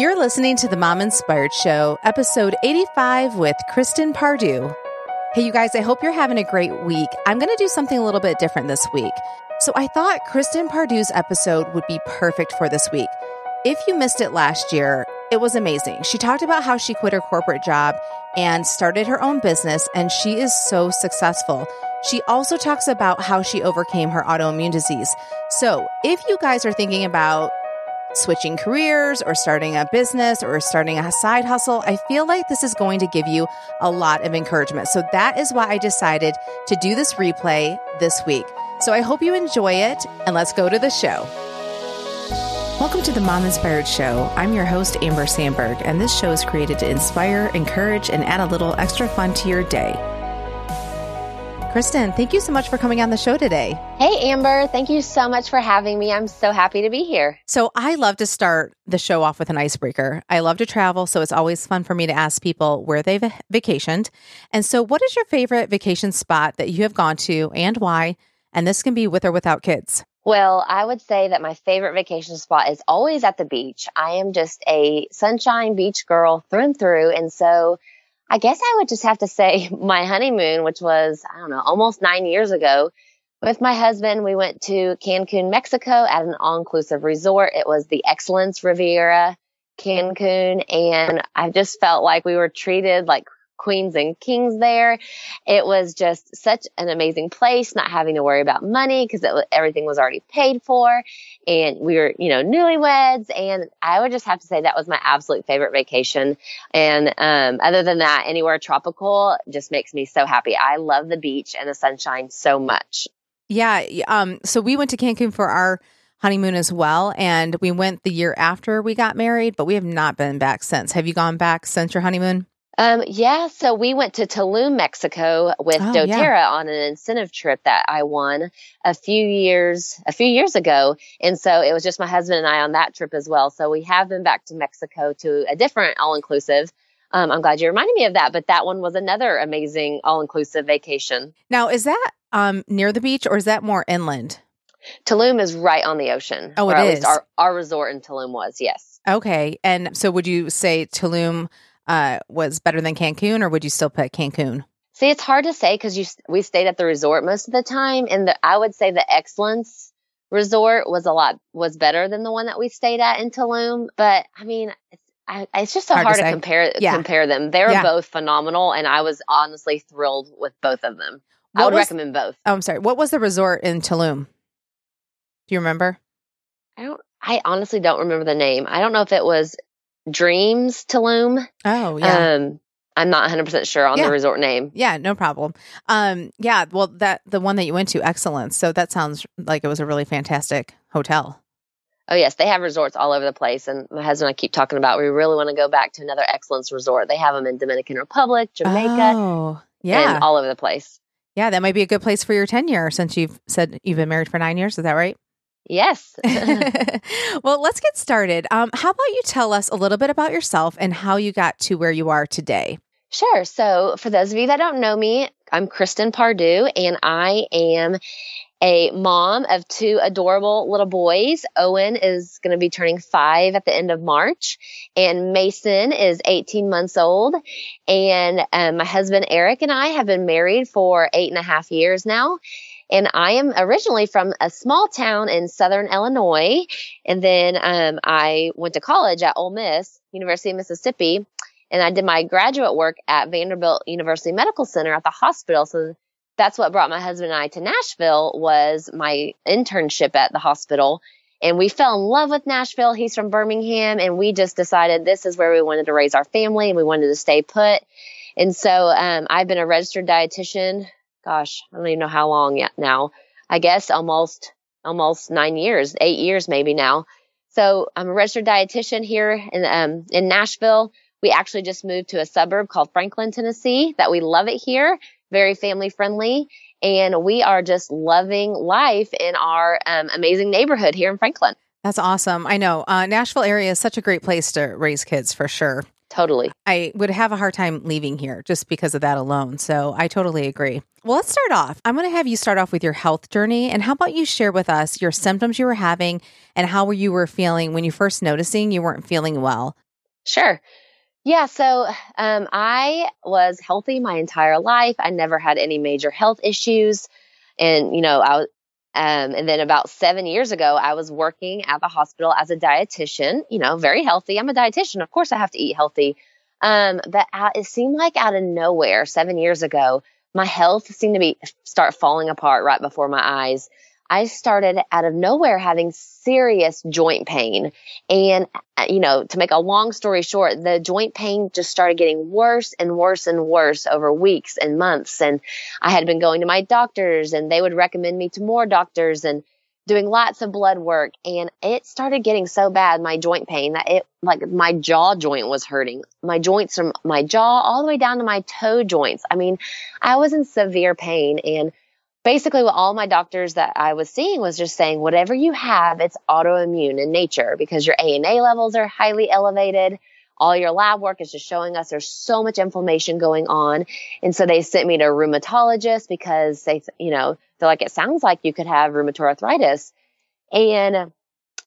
You're listening to the Mom Inspired Show, episode 85 with Kristen Pardue. Hey, you guys, I hope you're having a great week. I'm going to do something a little bit different this week. So I thought Kristen Pardue's episode would be perfect for this week. If you missed it last year, it was amazing. She talked about how she quit her corporate job and started her own business, and she is so successful. She also talks about how she overcame her autoimmune disease. So if you guys are thinking about switching careers or starting a business or starting a side hustle, I feel like this is going to give you a lot of encouragement. So that is why I decided to do this replay this week. So I hope you enjoy it and let's go to the show. Welcome to the Mom Inspired Show. I'm your host, Amber Sandberg, and this show is created to inspire, encourage, and add a little extra fun to your day. Kristen, thank you so much for coming on the show today. Hey, Amber. Thank you so much for having me. I'm so happy to be here. So, I love to start the show off with an icebreaker. I love to travel, so it's always fun for me to ask people where they've vacationed. And so, what is your favorite vacation spot that you have gone to and why? And this can be with or without kids. Well, I would say that my favorite vacation spot is always at the beach. I am just a sunshine beach girl through and through. And so I guess I would just have to say my honeymoon, which was, I don't know, almost nine years ago with my husband. We went to Cancun, Mexico at an all inclusive resort. It was the Excellence Riviera Cancun. And I just felt like we were treated like queens and kings there. It was just such an amazing place, not having to worry about money because everything was already paid for. And we were, you know, newlyweds. And I would just have to say that was my absolute favorite vacation. And um, other than that, anywhere tropical just makes me so happy. I love the beach and the sunshine so much. Yeah. Um, so we went to Cancun for our honeymoon as well. And we went the year after we got married, but we have not been back since. Have you gone back since your honeymoon? Um, yeah, so we went to Tulum, Mexico with oh, doTERRA yeah. on an incentive trip that I won a few years a few years ago. And so it was just my husband and I on that trip as well. So we have been back to Mexico to a different all inclusive. Um, I'm glad you reminded me of that, but that one was another amazing all inclusive vacation. Now, is that um, near the beach or is that more inland? Tulum is right on the ocean. Oh, it is. Our, our resort in Tulum was, yes. Okay. And so would you say Tulum uh, was better than Cancun, or would you still put Cancun? See, it's hard to say because you we stayed at the resort most of the time, and the, I would say the Excellence Resort was a lot was better than the one that we stayed at in Tulum. But I mean, it's, I, it's just so hard, hard to, to compare yeah. compare them. They're yeah. both phenomenal, and I was honestly thrilled with both of them. What I would was, recommend both. Oh, I'm sorry. What was the resort in Tulum? Do you remember? I don't. I honestly don't remember the name. I don't know if it was Dreams Tulum. Oh, yeah. Um, I'm not 100% sure on yeah. the resort name. Yeah, no problem. Um, yeah, well, that the one that you went to, Excellence. So that sounds like it was a really fantastic hotel. Oh yes, they have resorts all over the place, and my husband and I keep talking about we really want to go back to another Excellence resort. They have them in Dominican Republic, Jamaica, oh, yeah, all over the place. Yeah, that might be a good place for your tenure since you've said you've been married for nine years. Is that right? Yes. well, let's get started. Um, how about you tell us a little bit about yourself and how you got to where you are today? Sure. So, for those of you that don't know me, I'm Kristen Pardue, and I am a mom of two adorable little boys. Owen is going to be turning five at the end of March, and Mason is 18 months old. And um, my husband Eric and I have been married for eight and a half years now. And I am originally from a small town in southern Illinois. And then um, I went to college at Ole Miss, University of Mississippi. And I did my graduate work at Vanderbilt University Medical Center at the hospital. So that's what brought my husband and I to Nashville was my internship at the hospital. And we fell in love with Nashville. He's from Birmingham and we just decided this is where we wanted to raise our family and we wanted to stay put. And so um, I've been a registered dietitian gosh, I don't even know how long yet now. I guess almost, almost nine years, eight years maybe now. So I'm a registered dietitian here in, um, in Nashville. We actually just moved to a suburb called Franklin, Tennessee that we love it here. Very family friendly. And we are just loving life in our um, amazing neighborhood here in Franklin. That's awesome. I know. Uh, Nashville area is such a great place to raise kids for sure. Totally. I would have a hard time leaving here just because of that alone. So I totally agree. Well, let's start off. I'm going to have you start off with your health journey. And how about you share with us your symptoms you were having and how you were feeling when you first noticing you weren't feeling well? Sure. Yeah, so um, I was healthy my entire life. I never had any major health issues, and you know, I um, and then about seven years ago, I was working at the hospital as a dietitian. You know, very healthy. I'm a dietitian, of course, I have to eat healthy. Um, but it seemed like out of nowhere, seven years ago, my health seemed to be start falling apart right before my eyes. I started out of nowhere having serious joint pain. And, uh, you know, to make a long story short, the joint pain just started getting worse and worse and worse over weeks and months. And I had been going to my doctors and they would recommend me to more doctors and doing lots of blood work. And it started getting so bad, my joint pain, that it, like my jaw joint was hurting. My joints from my jaw all the way down to my toe joints. I mean, I was in severe pain and basically what all my doctors that I was seeing was just saying whatever you have, it's autoimmune in nature because your ANA levels are highly elevated. All your lab work is just showing us there's so much inflammation going on. And so they sent me to a rheumatologist because they, you know, they're like, it sounds like you could have rheumatoid arthritis. And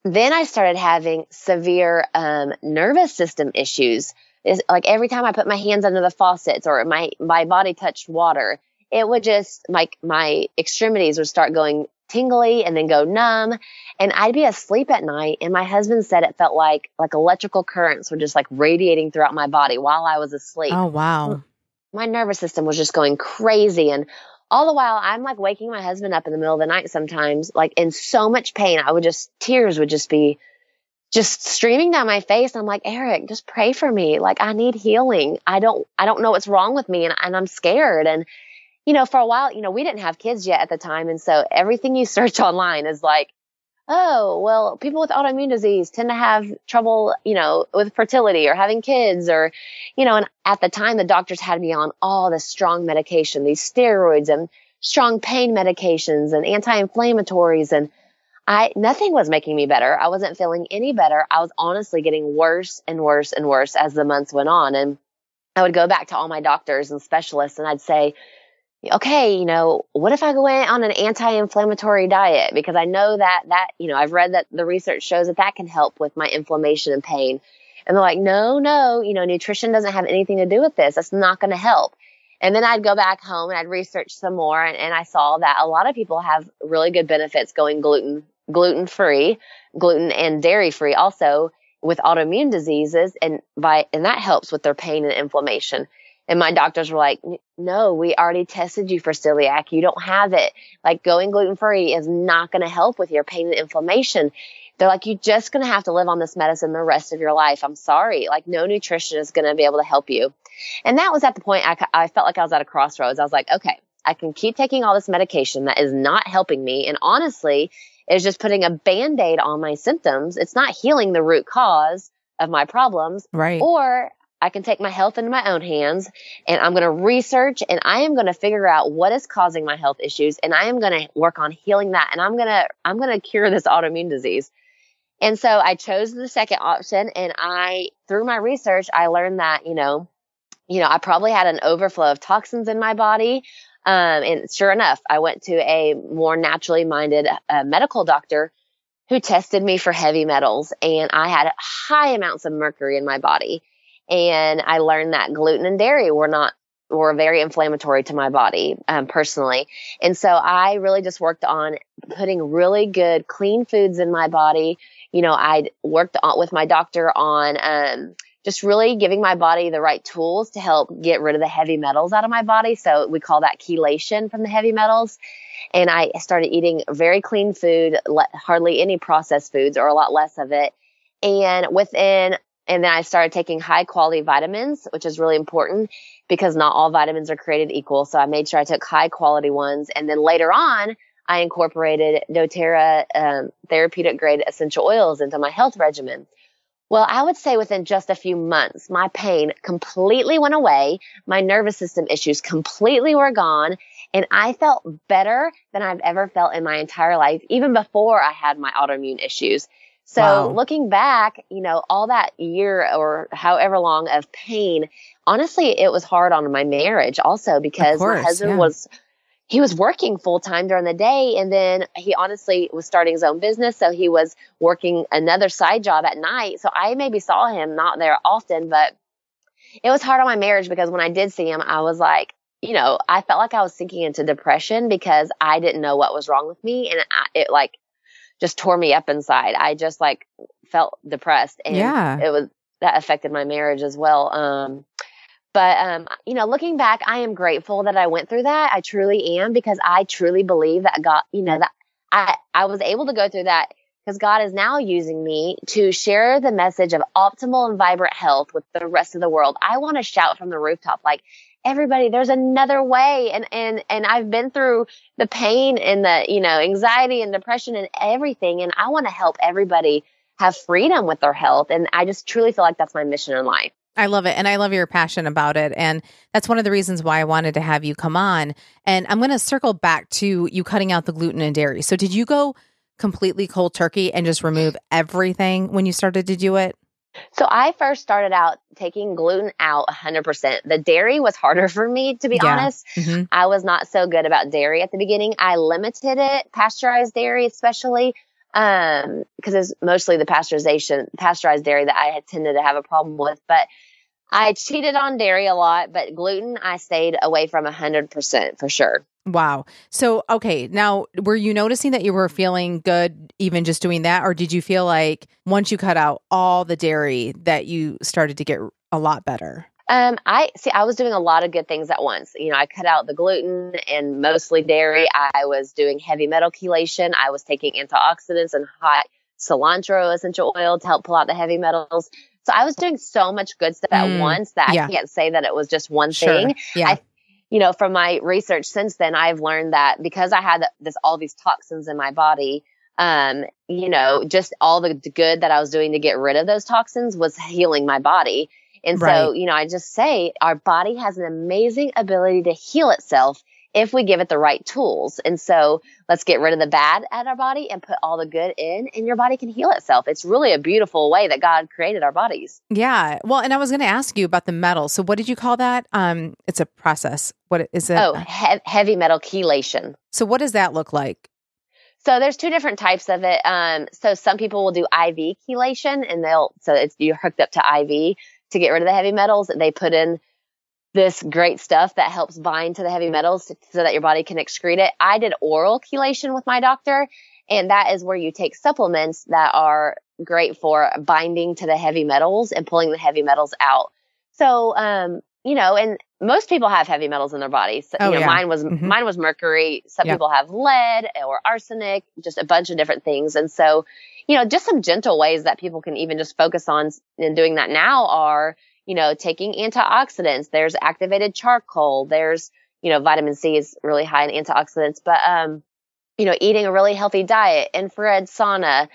then I started having severe um, nervous system issues. It's like every time I put my hands under the faucets or my, my body touched water, it would just like my extremities would start going tingly and then go numb and I'd be asleep at night and my husband said it felt like like electrical currents were just like radiating throughout my body while I was asleep. Oh wow. Mm. My nervous system was just going crazy and all the while I'm like waking my husband up in the middle of the night sometimes like in so much pain I would just tears would just be just streaming down my face. I'm like, Eric, just pray for me. Like I need healing. I don't I don't know what's wrong with me and, and I'm scared and you know, for a while, you know, we didn't have kids yet at the time. And so everything you search online is like, oh, well, people with autoimmune disease tend to have trouble, you know, with fertility or having kids or, you know, and at the time the doctors had me on all this strong medication, these steroids and strong pain medications and anti-inflammatories and I nothing was making me better. I wasn't feeling any better. I was honestly getting worse and worse and worse as the months went on and I would go back to all my doctors and specialists and I'd say, okay, you know, what if I go in on an anti-inflammatory diet? Because I know that that, you know, I've read that the research shows that that can help with my inflammation and pain. And they're like, no, no, you know, nutrition doesn't have anything to do with this. That's not going to help. And then I'd go back home and I'd research some more and, and I saw that a lot of people have really good benefits going gluten, gluten free, gluten and dairy free also with autoimmune diseases and by, and that helps with their pain and inflammation. And my doctors were like, no, we already tested you for celiac. You don't have it. Like going gluten free is not going to help with your pain and inflammation. They're like, you're just going to have to live on this medicine the rest of your life. I'm sorry. Like no nutrition is going to be able to help you. And that was at the point I, I felt like I was at a crossroads. I was like, okay, I can keep taking all this medication that is not helping me. And honestly, is just putting a band aid on my symptoms. It's not healing the root cause of my problems. Right. Or I can take my health into my own hands and I'm going to research and I am going to figure out what is causing my health issues and I am going to work on healing that and I'm going to I'm going to cure this autoimmune disease. And so I chose the second option and I through my research I learned that, you know, you know, I probably had an overflow of toxins in my body. Um, and sure enough, I went to a more naturally minded uh, medical doctor who tested me for heavy metals and I had high amounts of mercury in my body. And I learned that gluten and dairy were not were very inflammatory to my body um, personally. And so I really just worked on putting really good, clean foods in my body. You know, I worked on, with my doctor on um, just really giving my body the right tools to help get rid of the heavy metals out of my body. So we call that chelation from the heavy metals. And I started eating very clean food, hardly any processed foods or a lot less of it. And within and then I started taking high quality vitamins, which is really important because not all vitamins are created equal. So I made sure I took high quality ones. And then later on, I incorporated doTERRA um, therapeutic grade essential oils into my health regimen. Well, I would say within just a few months, my pain completely went away. My nervous system issues completely were gone. And I felt better than I've ever felt in my entire life, even before I had my autoimmune issues. So wow. looking back, you know, all that year or however long of pain, honestly, it was hard on my marriage also because course, my husband yeah. was, he was working full time during the day and then he honestly was starting his own business so he was working another side job at night so i maybe saw him not there often but it was hard on my marriage because when i did see him i was like you know i felt like i was sinking into depression because i didn't know what was wrong with me and I, it like just tore me up inside i just like felt depressed and Yeah. it was that affected my marriage as well um but um, you know, looking back, I am grateful that I went through that. I truly am because I truly believe that God, you know, that I I was able to go through that because God is now using me to share the message of optimal and vibrant health with the rest of the world. I want to shout from the rooftop like everybody there's another way and and and I've been through the pain and the you know anxiety and depression and everything and I want to help everybody have freedom with their health and I just truly feel like that's my mission in life. I love it. And I love your passion about it. And that's one of the reasons why I wanted to have you come on. And I'm going to circle back to you cutting out the gluten and dairy. So, did you go completely cold turkey and just remove everything when you started to do it? So I first started out taking gluten out 100%. The dairy was harder for me, to be Yeah. honest. Mhm. I was not so good about dairy at the beginning. I limited it, pasteurized dairy especially, um, because it's mostly the pasteurization, pasteurized dairy that I had tended to have a problem with. But I cheated on dairy a lot, but gluten I stayed away from 100% for sure. Wow. So, okay. Now, were you noticing that you were feeling good even just doing that? Or did you feel like once you cut out all the dairy that you started to get a lot better? Um, I see. I was doing a lot of good things at once. You know, I cut out the gluten and mostly dairy. I was doing heavy metal chelation. I was taking antioxidants and hot cilantro essential oil to help pull out the heavy metals. So I was doing so much good stuff at Mm, once that yeah. I can't say that it was just one Sure. thing. Yeah. I- You know, from my research since then, I've learned that because I had this all these toxins in my body, um, you know, just all the good that I was doing to get rid of those toxins was healing my body. And so, you know, I just say our body has an amazing ability to heal itself if we give it the right tools. And so let's get rid of the bad at our body and put all the good in, and your body can heal itself. It's really a beautiful way that God created our bodies. yeah. Well, and I was going to ask you about the metal. So, what did you call that? Um, it's a process. What is it? Oh, he- heavy metal chelation. So, what does that look like? So there's two different types of it. Um, so some people will do IV chelation and they'll, so it's, you're hooked up to IV to get rid of the heavy metals. And they put in this great stuff that helps bind to the heavy metals so that your body can excrete it. I did oral chelation with my doctor and that is where you take supplements that are great for binding to the heavy metals and pulling the heavy metals out. So, um, you know, and most people have heavy metals in their bodies. So, Oh, you know, yeah. mine was Mhm. mine was mercury. Some Yeah. people have lead or arsenic, just a bunch of different things. And so, you know, just some gentle ways that people can even just focus on in doing that now are, you know, taking antioxidants. There's activated charcoal. There's, you know, vitamin C is really high in antioxidants, but um, you know, eating a really healthy diet, infrared sauna.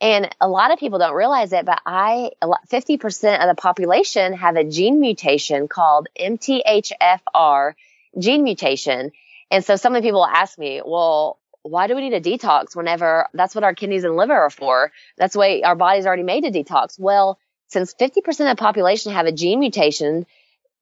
And a lot of people don't realize it, but I, 50% of the population have a gene mutation called MTHFR gene mutation. And so some of the people ask me, well, why do we need a detox whenever that's what our kidneys and liver are for? That's the way our body's already made a detox. Well, since 50% of the population have a gene mutation,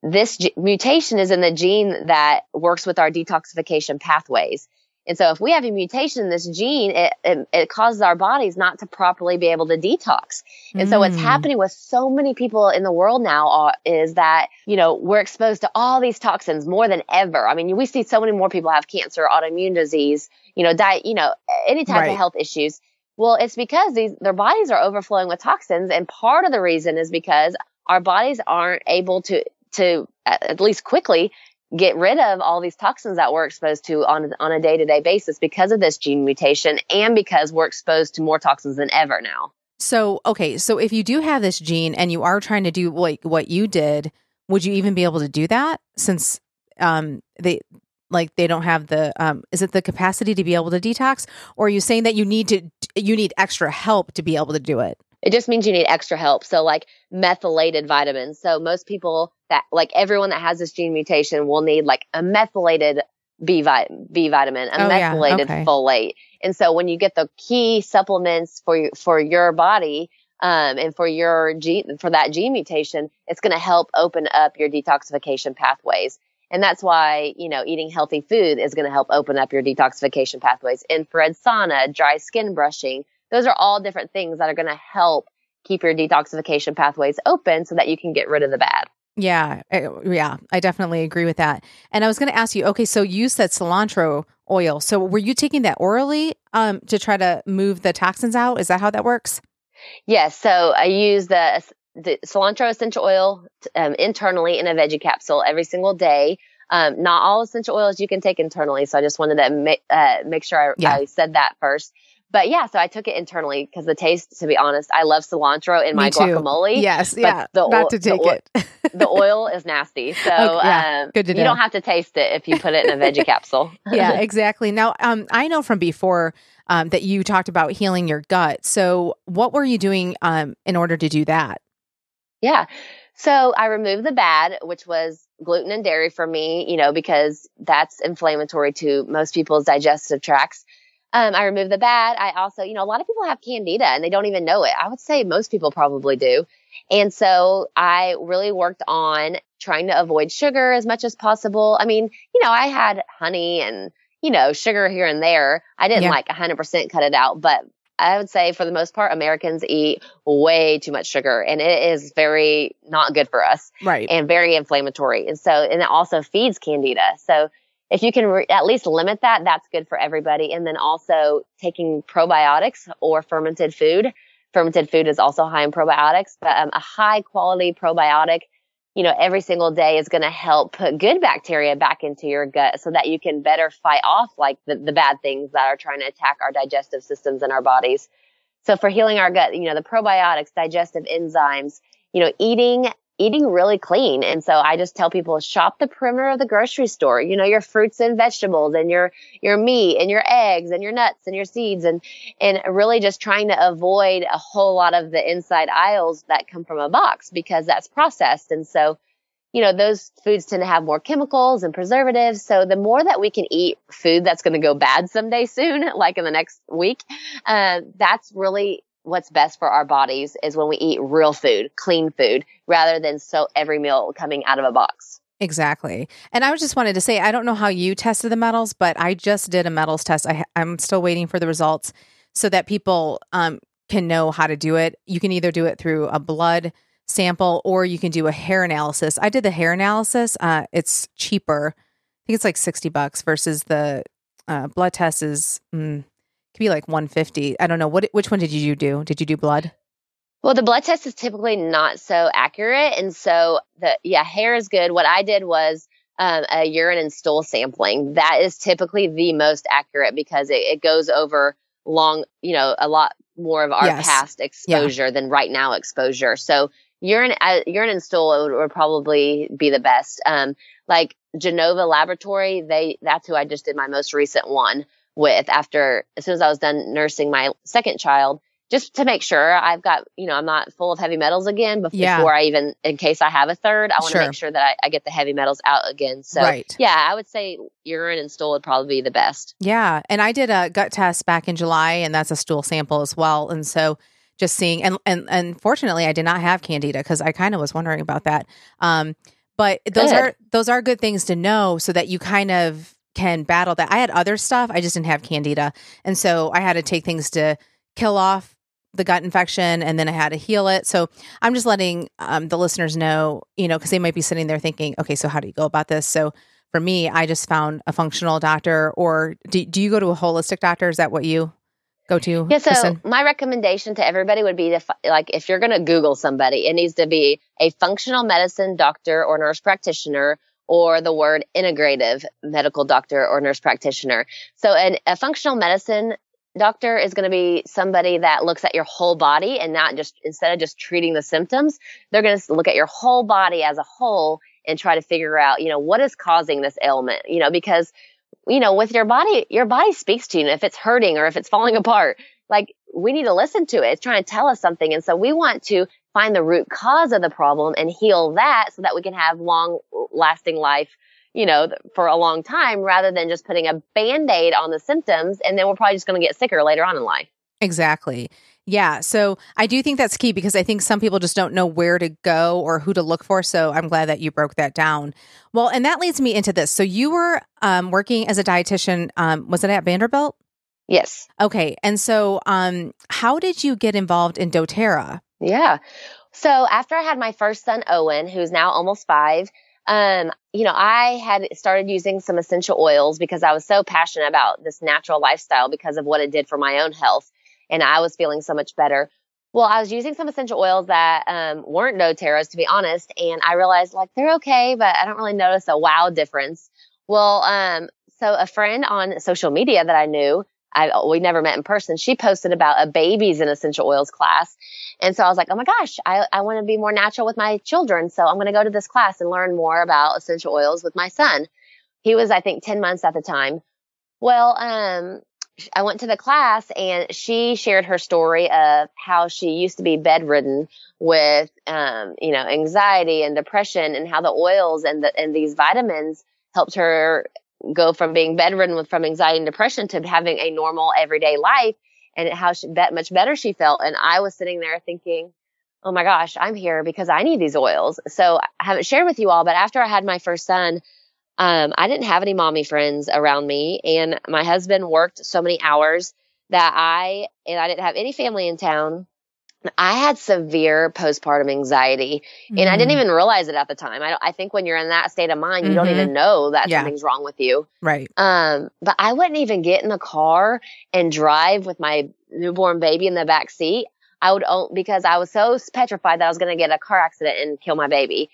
this g- mutation is in the gene that works with our detoxification pathways. And so if we have a mutation in this gene, it, it, it causes our bodies not to properly be able to detox. And so what's Mm. happening with so many people in the world now are, is that, you know, we're exposed to all these toxins more than ever. I mean, we see so many more people have cancer, autoimmune disease, you know, diet, you know, any type Right. of health issues. Well, it's because these, their bodies are overflowing with toxins. And part of the reason is because our bodies aren't able to, to at least quickly get rid of all these toxins that we're exposed to on, on a day to day basis because of this gene mutation and because we're exposed to more toxins than ever now. So, okay, so if you do have this gene and you are trying to do like what you did, would you even be able to do that since um they like they don't have the um is it the capacity to be able to detox or are you saying that you need to you need extra help to be able to do it? It just means you need extra help. So like methylated vitamins. So most people that like everyone that has this gene mutation will need like a methylated B, B vitamin, a Oh, yeah. methylated Okay. folate. And so when you get the key supplements for your, for your body, um, and for your gene, for that gene mutation, it's going to help open up your detoxification pathways. And that's why, you know, eating healthy food is going to help open up your detoxification pathways. Infrared sauna, dry skin brushing, those are all different things that are going to help keep your detoxification pathways open so that you can get rid of the bad. Yeah, eh, yeah, I definitely agree with that. And I was going to ask you, okay, so you said cilantro oil. So were you taking that orally um, to try to move the toxins out? Is that how that works? Yes. So I use the the cilantro essential oil um, internally in a veggie capsule every single day. Um, not all essential oils you can take internally. So I just wanted to make, uh, make sure I, yeah. I said that first. But yeah, so I took it internally because the taste, to be honest, I love cilantro in my guacamole. Yes, yeah. The not to take the, it. the oil is nasty, so okay, yeah, um, good to you know. don't have to taste it if you put it in a veggie capsule. yeah, exactly. Now, um, I know from before um, that you talked about healing your gut. So, what were you doing um, in order to do that? Yeah. So I removed the bad, which was gluten and dairy for me, you know, because that's inflammatory to most people's digestive tracts. Um, I removed the bad. I also, you know, a lot of people have candida and they don't even know it. I would say most people probably do. And so I really worked on trying to avoid sugar as much as possible. I mean, you know, I had honey and, you know, sugar here and there. I didn't yeah. like 100% cut it out, but I would say for the most part, Americans eat way too much sugar and it is very not good for us. Right. And very inflammatory. And so, and it also feeds candida. So if you can re- at least limit that, that's good for everybody. And then also taking probiotics or fermented food. Fermented food is also high in probiotics, but um, a high quality probiotic you know, every single day is going to help put good bacteria back into your gut so that you can better fight off like the, the bad things that are trying to attack our digestive systems in our bodies. So for healing our gut, you know, the probiotics, digestive enzymes, you know, eating eating really clean. And so I just tell people shop the perimeter of the grocery store, you know, your fruits and vegetables and your, your meat and your eggs and your nuts and your seeds and, and really just trying to avoid a whole lot of the inside aisles that come from a box because that's processed. And so, you know, those foods tend to have more chemicals and preservatives. So the more that we can eat food that's going to go bad someday soon, like in the next week, uh, that's really what's best for our bodies is when we eat real food, clean food, rather than so every meal coming out of a box. Exactly. And I just wanted to say, I don't know how you tested the metals, but I just did a metals test. I, am still waiting for the results so that people um, can know how to do it. You can either do it through a blood sample or you can do a hair analysis. I did the hair analysis. Uh, it's cheaper. I think it's like 60 bucks versus the uh, blood test is mm, could be like 150. I don't know. What which one did you do? Did you do blood? Well, the blood test is typically not so accurate, and so the yeah, hair is good. What I did was um, a urine and stool sampling. That is typically the most accurate because it, it goes over long, you know, a lot more of our yes. past exposure yeah. than right now exposure. So urine, uh, urine and stool would, would, probably be the best. Um, like Genova Laboratory, they that's who I just did my most recent one with after as soon as I was done nursing my second child, just to make sure I've got, you know, I'm not full of heavy metals again before, yeah. I even, in case I have a third, I want to sure. make sure that I, I, get the heavy metals out again. So, right. yeah, I would say urine and stool would probably be the best. Yeah. And I did a gut test back in July, and that's a stool sample as well. And so, just seeing, and, and, and fortunately, I did not have candida because I kind of was wondering about that. Um, but those good. are those are good things to know so that you kind of can battle that. I had other stuff, I just didn't have candida. And so I had to take things to kill off the gut infection and then I had to heal it. So I'm just letting um, the listeners know, you know, because they might be sitting there thinking, okay, so how do you go about this? So for me, I just found a functional doctor, or do, do you go to a holistic doctor? Is that what you go to? Yeah. So Kristen? my recommendation to everybody would be to like if you're going to Google somebody, it needs to be a functional medicine doctor or nurse practitioner or the word integrative medical doctor or nurse practitioner. So an, a functional medicine doctor is going to be somebody that looks at your whole body and not just instead of just treating the symptoms, they're going to look at your whole body as a whole and try to figure out, you know, what is causing this ailment, you know, because you know, with your body, your body speaks to you. And if it's hurting or if it's falling apart, like we need to listen to it. It's trying to tell us something. And so we want to find the root cause of the problem and heal that so that we can have long lasting life, you know, for a long time rather than just putting a band aid on the symptoms. And then we're probably just going to get sicker later on in life. Exactly. Yeah. So I do think that's key because I think some people just don't know where to go or who to look for. So I'm glad that you broke that down. Well, and that leads me into this. So you were um, working as a dietitian. Um, was it at Vanderbilt? Yes. Okay. And so um, how did you get involved in doTERRA? Yeah. So after I had my first son, Owen, who's now almost five, um, you know, I had started using some essential oils because I was so passionate about this natural lifestyle because of what it did for my own health. And I was feeling so much better. Well, I was using some essential oils that um, weren't doTERRA's, to be honest. And I realized like they're okay, but I don't really notice a wow difference. Well, um, so a friend on social media that I knew, I, we never met in person. She posted about a babies and essential oils class. And so I was like, oh my gosh, I, I want to be more natural with my children. So I'm going to go to this class and learn more about essential oils with my son. He was, I think, 10 months at the time. Well, um, I went to the class and she shared her story of how she used to be bedridden with, um, you know, anxiety and depression and how the oils and the, and these vitamins helped her go from being bedridden with from anxiety and depression to having a normal everyday life and how she, that much better she felt. And I was sitting there thinking, oh my gosh, I'm here because I need these oils. So I haven't shared with you all, but after I had my first son, um, I didn't have any mommy friends around me. And my husband worked so many hours that I, and I didn't have any family in town. I had severe postpartum anxiety mm-hmm. and I didn't mm. even realize it at the time. I, I think when you're in that state of mind, you mm-hmm. don't even know that yeah. something's wrong with you. Right. Um, but I wouldn't even get in the car and drive with my newborn baby in the back seat. I would, because I was so petrified that I was going to get a car accident and kill my baby.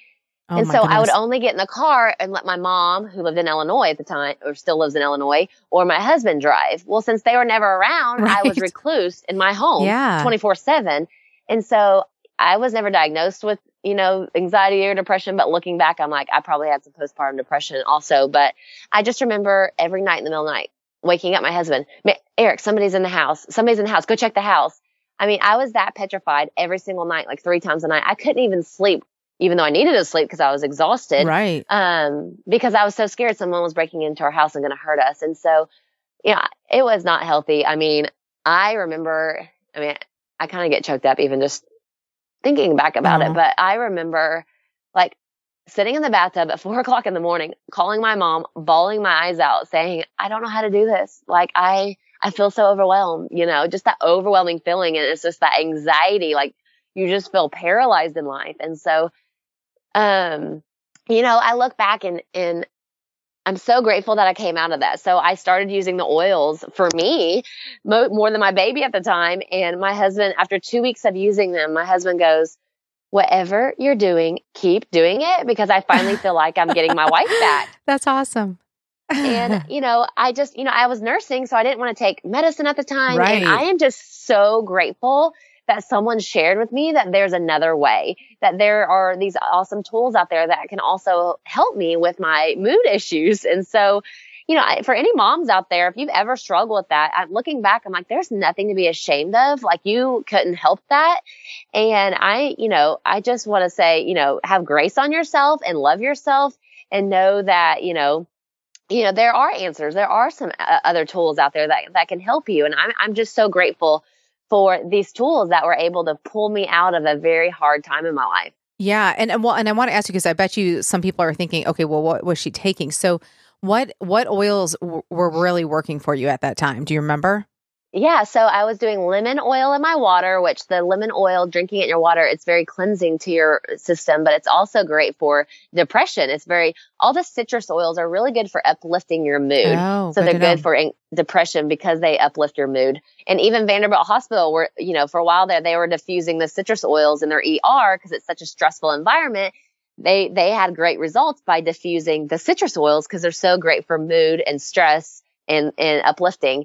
Oh and so goodness. I would only get in the car and let my mom, who lived in Illinois at the time, or still lives in Illinois, or my husband drive. Well, since they were never around, right. I was recluse in my home yeah. 24 seven. And so I was never diagnosed with, you know, anxiety or depression, but looking back, I'm like, I probably had some postpartum depression also. But I just remember every night in the middle of the night, waking up my husband, Eric, somebody's in the house. Somebody's in the house. Go check the house. I mean, I was that petrified every single night, like three times a night. I couldn't even sleep, even though I needed to sleep because I was exhausted. Right. Um, because I was so scared someone was breaking into our house and going to hurt us. And so, yeah, it was not healthy. I mean, I remember, I mean, I kind of get choked up even just thinking back about it. But I remember like sitting in the bathtub at four o'clock in the morning, calling my mom, bawling my eyes out, saying, I don't know how to do this. Like I, I feel so overwhelmed, you know, just that overwhelming feeling. And it's just that anxiety, like you just feel paralyzed in life. And so, um, you know, I look back and, and I'm so grateful that I came out of that. So I started using the oils for me mo- more than my baby at the time. And my husband, after two weeks of using them, my husband goes, whatever you're doing, keep doing it because I finally feel like I'm getting my wife back. That's awesome. and, you know, I just, you know, I was nursing, so I didn't want to take medicine at the time. Right. And I am just so grateful that someone shared with me that there's another way, that there are these awesome tools out there that can also help me with my mood issues. And so, you know, for any moms out there, if you've ever struggled with that, I'm looking back, I'm like, there's nothing to be ashamed of. Like you couldn't help that. And I, you know, I just want to say, you know, have grace on yourself and love yourself and know that, you know, you know, there are answers. There are some uh, other tools out there that, that can help you. And I'm, I'm just so grateful for these tools that were able to pull me out of a very hard time in my life. Yeah, and and well, and I want to ask you because I bet you some people are thinking, okay, well, what was she taking? So, what what oils w- were really working for you at that time? Do you remember? Yeah, so I was doing lemon oil in my water, which the lemon oil, drinking it in your water, it's very cleansing to your system, but it's also great for depression. It's very, all the citrus oils are really good for uplifting your mood. Oh, so they're good know. for depression because they uplift your mood. And even Vanderbilt Hospital were, you know, for a while there, they were diffusing the citrus oils in their ER because it's such a stressful environment. They, they had great results by diffusing the citrus oils because they're so great for mood and stress and, and uplifting.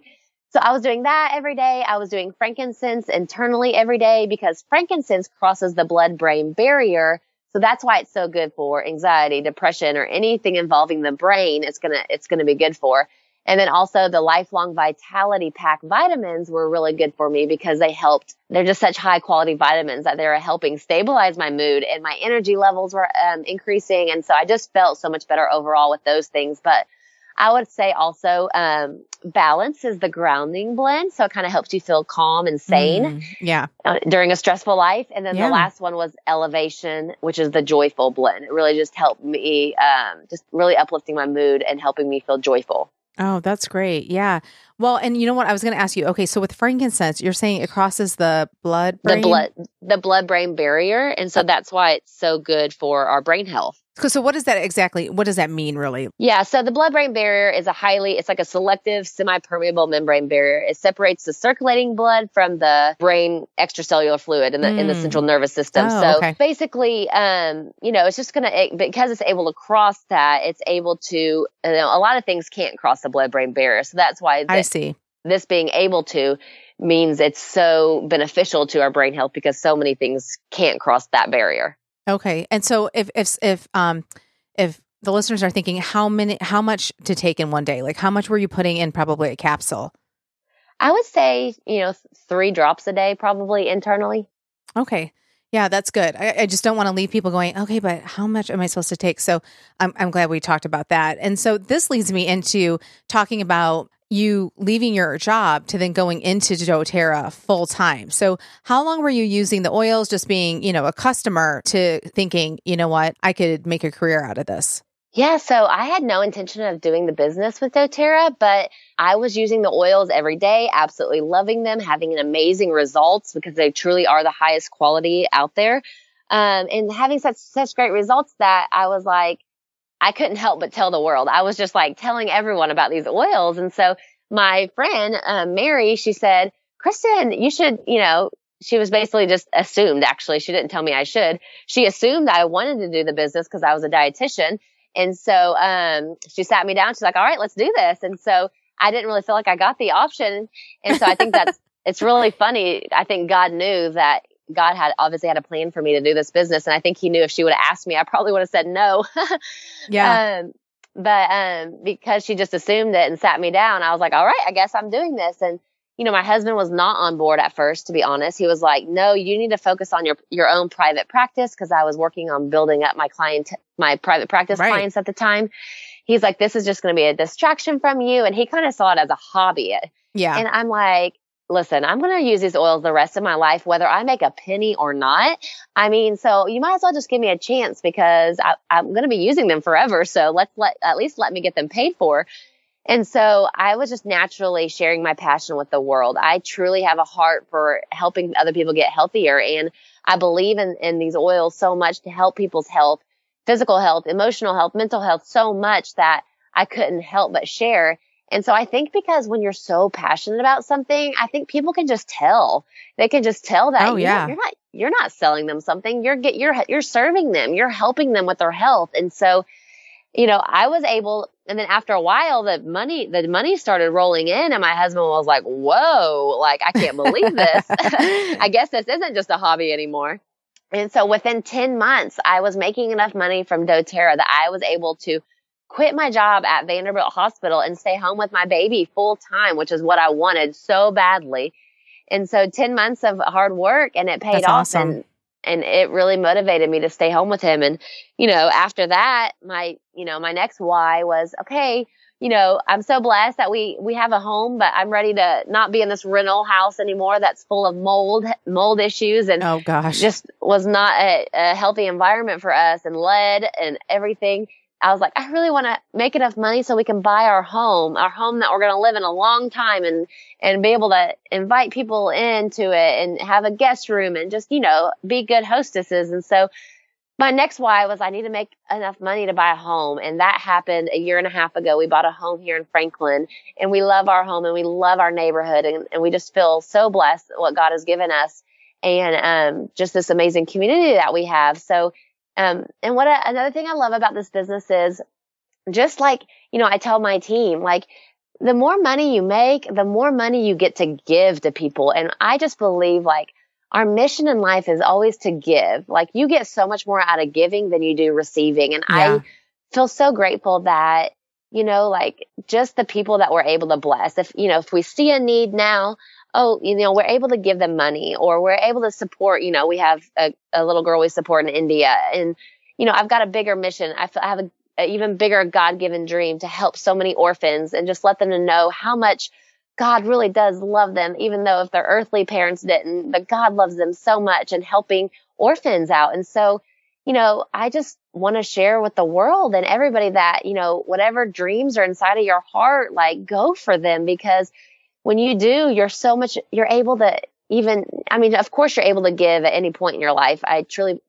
So I was doing that every day. I was doing frankincense internally every day because frankincense crosses the blood brain barrier. So that's why it's so good for anxiety, depression, or anything involving the brain. It's going to, it's going to be good for. And then also the lifelong vitality pack vitamins were really good for me because they helped. They're just such high quality vitamins that they're helping stabilize my mood and my energy levels were um, increasing. And so I just felt so much better overall with those things. But I would say also um, balance is the grounding blend. So it kind of helps you feel calm and sane Mm, yeah. uh, during a stressful life. And then Yeah. the last one was elevation, which is the joyful blend. It really just helped me, um, just really uplifting my mood and helping me feel joyful. Oh, that's great. Yeah. Well, and you know what? I was going to ask you. Okay, so with frankincense, you're saying it crosses the blood, The blood, the blood brain barrier. And so that's why it's so good for our brain health. So, what does that exactly? What does that mean, really? Yeah, so the blood brain barrier is a highly, it's like a selective semi permeable membrane barrier. It separates the circulating blood from the brain extracellular fluid in the in the Mm. central nervous system. Oh, so okay. basically, um, you know, it's just gonna because it's able to cross that, it's able to. You know, a lot of things can't cross the blood brain barrier, so that's why I see. this being able to means it's so beneficial to our brain health because so many things can't cross that barrier. Okay. And so if if if um if the listeners are thinking how many how much to take in one day, like how much were you putting in probably a capsule? I would say, you know, three drops a day probably internally. Okay. Yeah, that's good. I, I just don't want to leave people going, okay, but how much am I supposed to take? So I'm, I'm glad we talked about that. And so this leads me into talking about you leaving your job to then going into doTERRA full time. So how long were you using the oils, just being, you know, a customer to thinking, you know what, I could make a career out of this? Yeah, so I had no intention of doing the business with doTERRA, but I was using the oils every day, absolutely loving them, having an amazing results because they truly are the highest quality out there. Um, and having such such great results that I was like, I couldn't help but tell the world. I was just like telling everyone about these oils. And so my friend, um, Mary, she said, Kristen, you should, you know, she was basically just assumed, actually. She didn't tell me I should. She assumed I wanted to do the business because I was a dietitian. And so um, she sat me down. She's like, all right, let's do this. And so I didn't really feel like I got the option. And so I think that's, it's really funny. I think God knew that God had obviously had a plan for me to do this business. And I think he knew if she would have asked me, I probably would have said no. Yeah. Um, but um, because she just assumed it and sat me down, I was like, all right, I guess I'm doing this. And you know, my husband was not on board at first, to be honest. He was like, no, you need to focus on your, your own private practice. Cause I was working on building up my client, my private practice Right. clients at the time. He's like, this is just going to be a distraction from you. And he kind of saw it as a hobby. yeah. And I'm like, listen, I'm going to use these oils the rest of my life, whether I make a penny or not. I mean, so you might as well just give me a chance because I, I'm going to be using them forever. So let's let, at least let me get them paid for. And so I was just naturally sharing my passion with the world. I truly have a heart for helping other people get healthier. And I believe in, in these oils so much to help people's health, physical health, emotional health, mental health so much that I couldn't help but share. And so I think because when you're so passionate about something, I think people can just tell. They can just tell that Oh, you yeah. you're not you're not selling them something. You're get you're you're serving them. You're helping them with their health. And so, you know, I was able and then after a while the money the money started rolling in and my husband was like, "Whoa, like I can't believe this. I guess this isn't just a hobby anymore." And so within 10 months, I was making enough money from doTERRA that I was able to quit my job at Vanderbilt Hospital and stay home with my baby full time, which is what I wanted so badly. And so 10 months of hard work and it paid That's off awesome. and and it really motivated me to stay home with him and you know after that my you know my next why was okay you know i'm so blessed that we we have a home but i'm ready to not be in this rental house anymore that's full of mold mold issues and oh gosh. just was not a, a healthy environment for us and lead and everything. I was like, I really want to make enough money so we can buy our home, our home that we're going to live in a long time and, and be able to invite people into it and have a guest room and just, you know, be good hostesses. And so my next why was I need to make enough money to buy a home. And that happened a year and a half ago. We bought a home here in Franklin and we love our home and we love our neighborhood and, and we just feel so blessed what God has given us and um, just this amazing community that we have. So, um, and what a, another thing I love about this business is just like, you know, I tell my team, like, the more money you make, the more money you get to give to people. And I just believe like our mission in life is always to give. Like you get so much more out of giving than you do receiving. And Yeah. I feel so grateful that, you know, like just the people that we're able to bless. If, you know, if we see a need now, oh, you know, we're able to give them money or we're able to support, you know, we have a, a little girl we support in India and, you know, I've got a bigger mission. I, have a an even bigger God given dream to help so many orphans and just let them know how much God really does love them, even though if their earthly parents didn't, but God loves them so much and helping orphans out. And so, you know, I just want to share with the world and everybody that, you know, whatever dreams are inside of your heart, like go for them because when you do, you're so much, you're able to even, I mean, of course you're able to give at any point in your life. I truly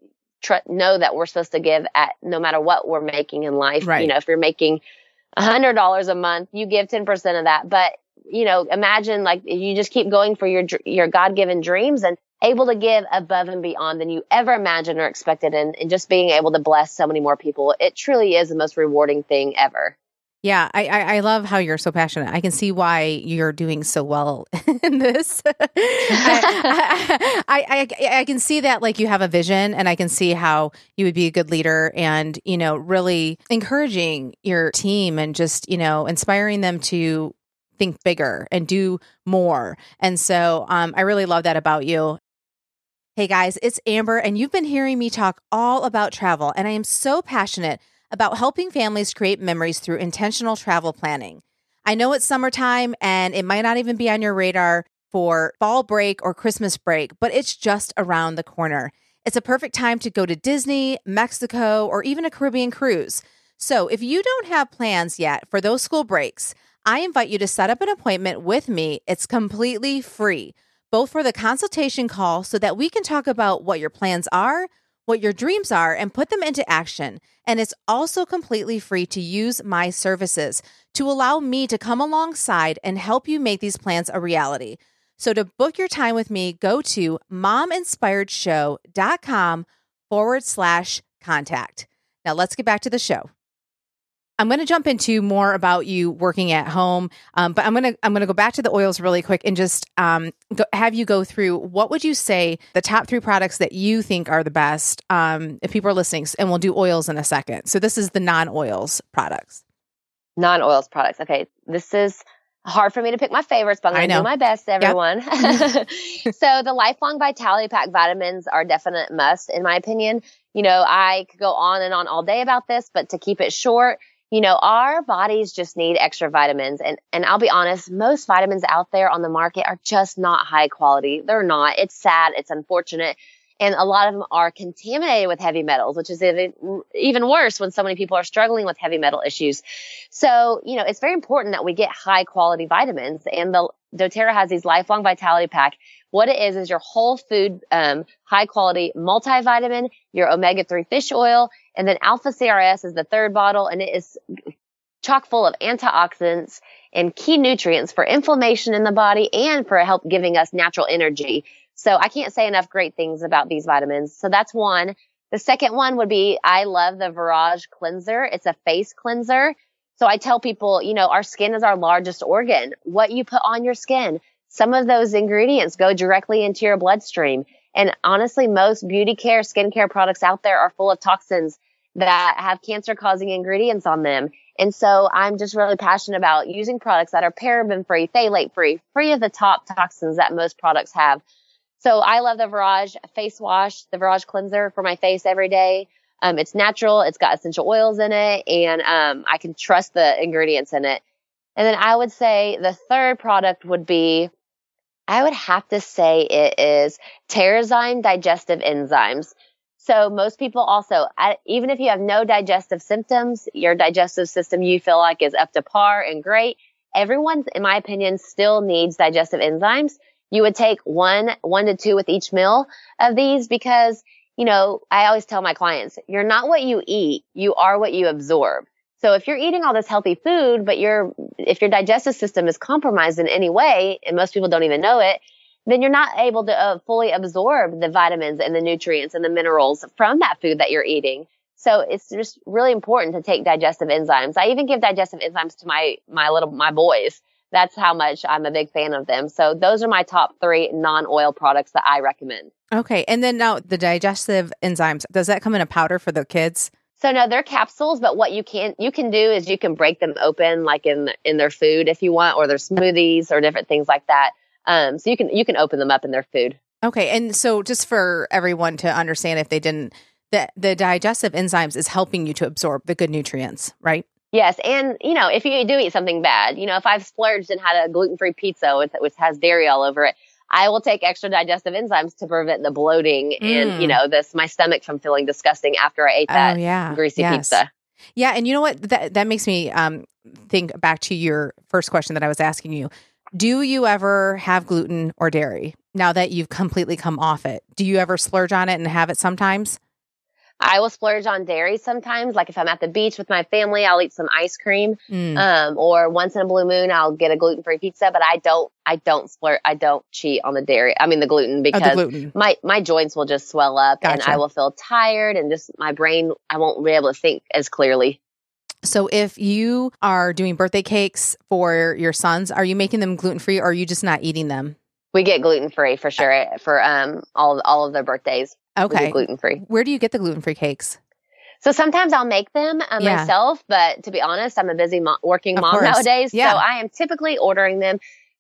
tr- know that we're supposed to give at no matter what we're making in life. Right. You know, if you're making a hundred dollars a month, you give 10% of that. But, you know, imagine like you just keep going for your, your God given dreams and able to give above and beyond than you ever imagined or expected and, and just being able to bless so many more people. It truly is the most rewarding thing ever. Yeah, I, I, I love how you're so passionate. I can see why you're doing so well in this. I, I, I, I can see that like you have a vision, and I can see how you would be a good leader, and you know, really encouraging your team and just you know inspiring them to think bigger and do more. And so, um, I really love that about you. Hey guys, it's Amber, and you've been hearing me talk all about travel, and I am so passionate about helping families create memories through intentional travel planning. I know it's summertime and it might not even be on your radar for fall break or Christmas break, but it's just around the corner. It's a perfect time to go to Disney, Mexico, or even a Caribbean cruise. So if you don't have plans yet for those school breaks, I invite you to set up an appointment with me. It's completely free, both for the consultation call so that we can talk about what your plans are what your dreams are and put them into action. And it's also completely free to use my services to allow me to come alongside and help you make these plans a reality. So to book your time with me, go to mominspiredshow.com forward slash contact. Now let's get back to the show. I'm going to jump into more about you working at home, um, but I'm going to I'm going to go back to the oils really quick and just um, go, have you go through what would you say the top three products that you think are the best um, if people are listening, and we'll do oils in a second. So this is the non oils products. Non oils products. Okay, this is hard for me to pick my favorites, but I'm going to do my best, everyone. Yep. so the lifelong vitality pack vitamins are definite must, in my opinion. You know, I could go on and on all day about this, but to keep it short, you know, our bodies just need extra vitamins. And, and I'll be honest, most vitamins out there on the market are just not high quality. They're not. It's sad. It's unfortunate. And a lot of them are contaminated with heavy metals, which is even, even worse when so many people are struggling with heavy metal issues. So, you know, it's very important that we get high quality vitamins and the doTERRA has these lifelong vitality pack. What it is, is your whole food, um, high quality multivitamin, your omega 3 fish oil, and then alpha CRS is the third bottle and it is chock full of antioxidants and key nutrients for inflammation in the body and for help giving us natural energy. So I can't say enough great things about these vitamins. So that's one. The second one would be I love the Verage cleanser. It's a face cleanser. So I tell people, you know, our skin is our largest organ. What you put on your skin, some of those ingredients go directly into your bloodstream. And honestly, most beauty care, skincare products out there are full of toxins that have cancer causing ingredients on them. And so I'm just really passionate about using products that are paraben free, phthalate free, free of the top toxins that most products have. So I love the Verage face wash, the Verage cleanser for my face every day. Um, it's natural. It's got essential oils in it and, um, I can trust the ingredients in it. And then I would say the third product would be, I would have to say it is Terrazyme digestive enzymes. So most people also, even if you have no digestive symptoms, your digestive system you feel like is up to par and great. Everyone, in my opinion, still needs digestive enzymes. You would take one, one to two with each meal of these because you know, I always tell my clients, you're not what you eat, you are what you absorb. So if you're eating all this healthy food, but your if your digestive system is compromised in any way, and most people don't even know it, then you're not able to uh, fully absorb the vitamins and the nutrients and the minerals from that food that you're eating. So it's just really important to take digestive enzymes. I even give digestive enzymes to my my little my boys that's how much I'm a big fan of them. So those are my top three non-oil products that I recommend. Okay. And then now the digestive enzymes, does that come in a powder for the kids? So no, they're capsules, but what you can you can do is you can break them open like in in their food if you want, or their smoothies or different things like that. Um, so you can you can open them up in their food. Okay, and so just for everyone to understand, if they didn't the the digestive enzymes is helping you to absorb the good nutrients, right? Yes, and you know, if you do eat something bad, you know, if I've splurged and had a gluten-free pizza with which has dairy all over it, I will take extra digestive enzymes to prevent the bloating mm. and you mm. know this my stomach from feeling disgusting after I ate that oh, yeah. greasy yes. pizza. Yeah, and you know what that that makes me um, think back to your first question that I was asking you. Do you ever have gluten or dairy now that you've completely come off it? Do you ever splurge on it and have it sometimes? I will splurge on dairy sometimes. Like if I'm at the beach with my family, I'll eat some ice cream. Mm. Um, or once in a blue moon, I'll get a gluten free pizza. But I don't, I don't splurge, I don't cheat on the dairy. I mean the gluten because oh, the gluten. my my joints will just swell up gotcha. and I will feel tired and just my brain, I won't be able to think as clearly. So if you are doing birthday cakes for your sons, are you making them gluten free or are you just not eating them? We get gluten free for sure for um all all of their birthdays. Okay, gluten free. Where do you get the gluten free cakes? So sometimes I'll make them uh, yeah. myself, but to be honest, I'm a busy mo- working mom nowadays, yeah. so I am typically ordering them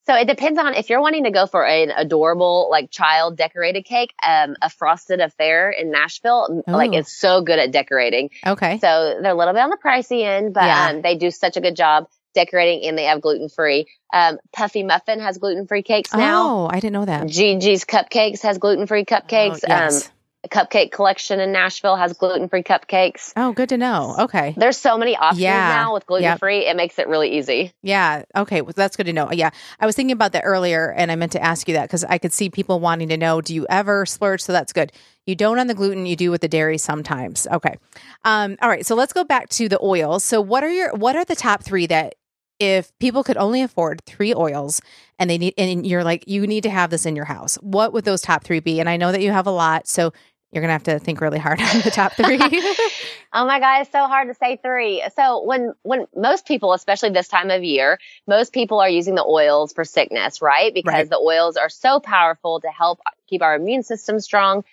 so it depends on if you're wanting to go for an adorable, like child decorated cake, um, a frosted affair in Nashville, Ooh. like it's so good at decorating. Okay. So they're a little bit on the pricey end, but yeah. um, they do such a good job decorating and they have gluten free. Um, Puffy Muffin has gluten free cakes now. Oh, I didn't know that. Gigi's Cupcakes has gluten free cupcakes. Oh, yes. Um, cupcake collection in Nashville has gluten free cupcakes. Oh, good to know. Okay. There's so many options yeah. now with gluten free. Yep. It makes it really easy. Yeah. Okay. Well, that's good to know. Yeah. I was thinking about that earlier and I meant to ask you that because I could see people wanting to know do you ever splurge? So that's good. You don't on the gluten, you do with the dairy sometimes. Okay. Um, all right. So let's go back to the oils. So what are your what are the top three that if people could only afford three oils and they need and you're like you need to have this in your house what would those top three be and i know that you have a lot so you're gonna have to think really hard on the top three. oh my god, it's so hard to say three. So when when most people, especially this time of year, most people are using the oils for sickness, right? Because right. the oils are so powerful to help keep our immune system strong.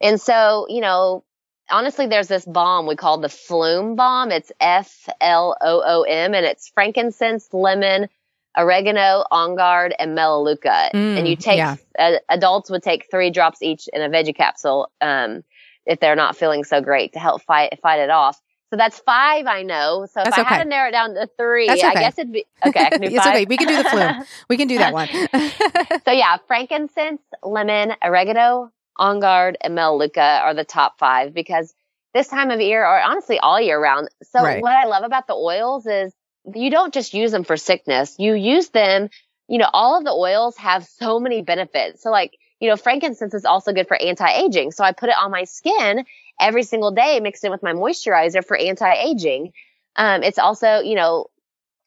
And so, you know, honestly, there's this bomb we call the Floom bomb. It's F L O O M, and it's frankincense, lemon, oregano, on guard, and melaleuca. Mm, and you take yeah. uh, adults would take three drops each in a veggie capsule um, if they're not feeling so great to help fight fight it off. So that's five, I know. So that's if I okay. had to narrow it down to three, okay. I guess it'd be okay. I can do it's okay. We can do the flu. We can do that one. so yeah, frankincense, lemon, oregano, on guard, and melaleuca are the top five because this time of year, or honestly all year round. So right. what I love about the oils is you don't just use them for sickness. You use them, you know, all of the oils have so many benefits. So like, you know, frankincense is also good for anti-aging. So I put it on my skin every single day mixed in with my moisturizer for anti-aging. Um, it's also, you know,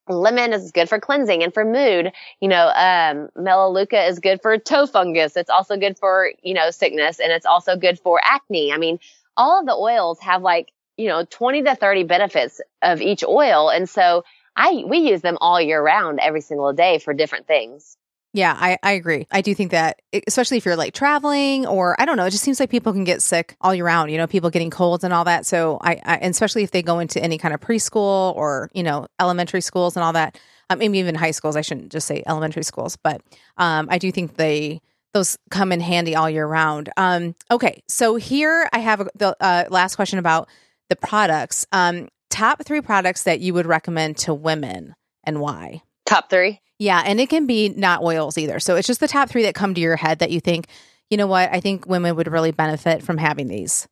lemon is good for cleansing and for mood. You know, um, melaleuca is good for toe fungus. It's also good for, you know, sickness and it's also good for acne. I mean, all of the oils have like, you know, 20 to 30 benefits of each oil. And so I we use them all year round, every single day for different things. Yeah, I, I agree. I do think that, especially if you're like traveling or I don't know, it just seems like people can get sick all year round, you know, people getting colds and all that. So I, I especially if they go into any kind of preschool or, you know, elementary schools and all that, um, maybe even high schools. I shouldn't just say elementary schools, but um, I do think they, those come in handy all year round. Um, okay. So here I have the uh, last question about the products. Um, top three products that you would recommend to women and why. Top three? Yeah. And it can be not oils either. So it's just the top three that come to your head that you think, you know what, I think women would really benefit from having these.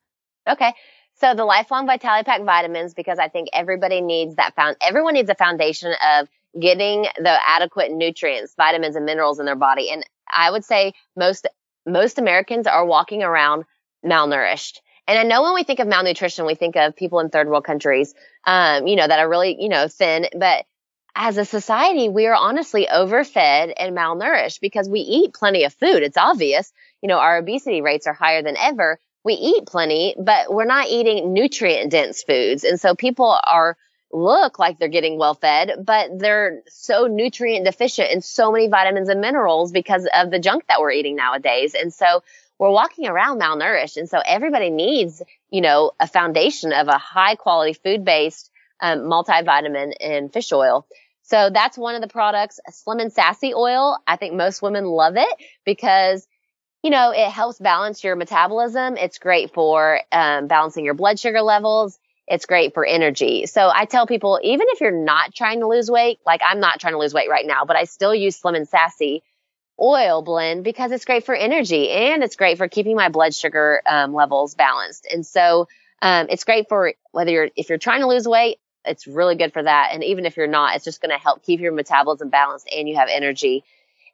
Okay. So the lifelong vitality pack vitamins, because I think everybody needs that found, everyone needs a foundation of getting the adequate nutrients, vitamins and minerals in their body. And I would say most, most Americans are walking around malnourished. And I know when we think of malnutrition, we think of people in third world countries, um, you know, that are really, you know, thin. But as a society, we are honestly overfed and malnourished because we eat plenty of food. It's obvious. You know, our obesity rates are higher than ever. We eat plenty, but we're not eating nutrient dense foods. And so people are look like they're getting well fed, but they're so nutrient deficient in so many vitamins and minerals because of the junk that we're eating nowadays. And so we're walking around malnourished. And so everybody needs, you know, a foundation of a high quality food based um, multivitamin and fish oil. So that's one of the products. Slim and Sassy oil. I think most women love it because you know, it helps balance your metabolism. It's great for um, balancing your blood sugar levels. It's great for energy. So I tell people, even if you're not trying to lose weight, like I'm not trying to lose weight right now, but I still use Slim and Sassy oil blend because it's great for energy and it's great for keeping my blood sugar um, levels balanced. And so um, it's great for whether you're if you're trying to lose weight, it's really good for that. And even if you're not, it's just going to help keep your metabolism balanced and you have energy.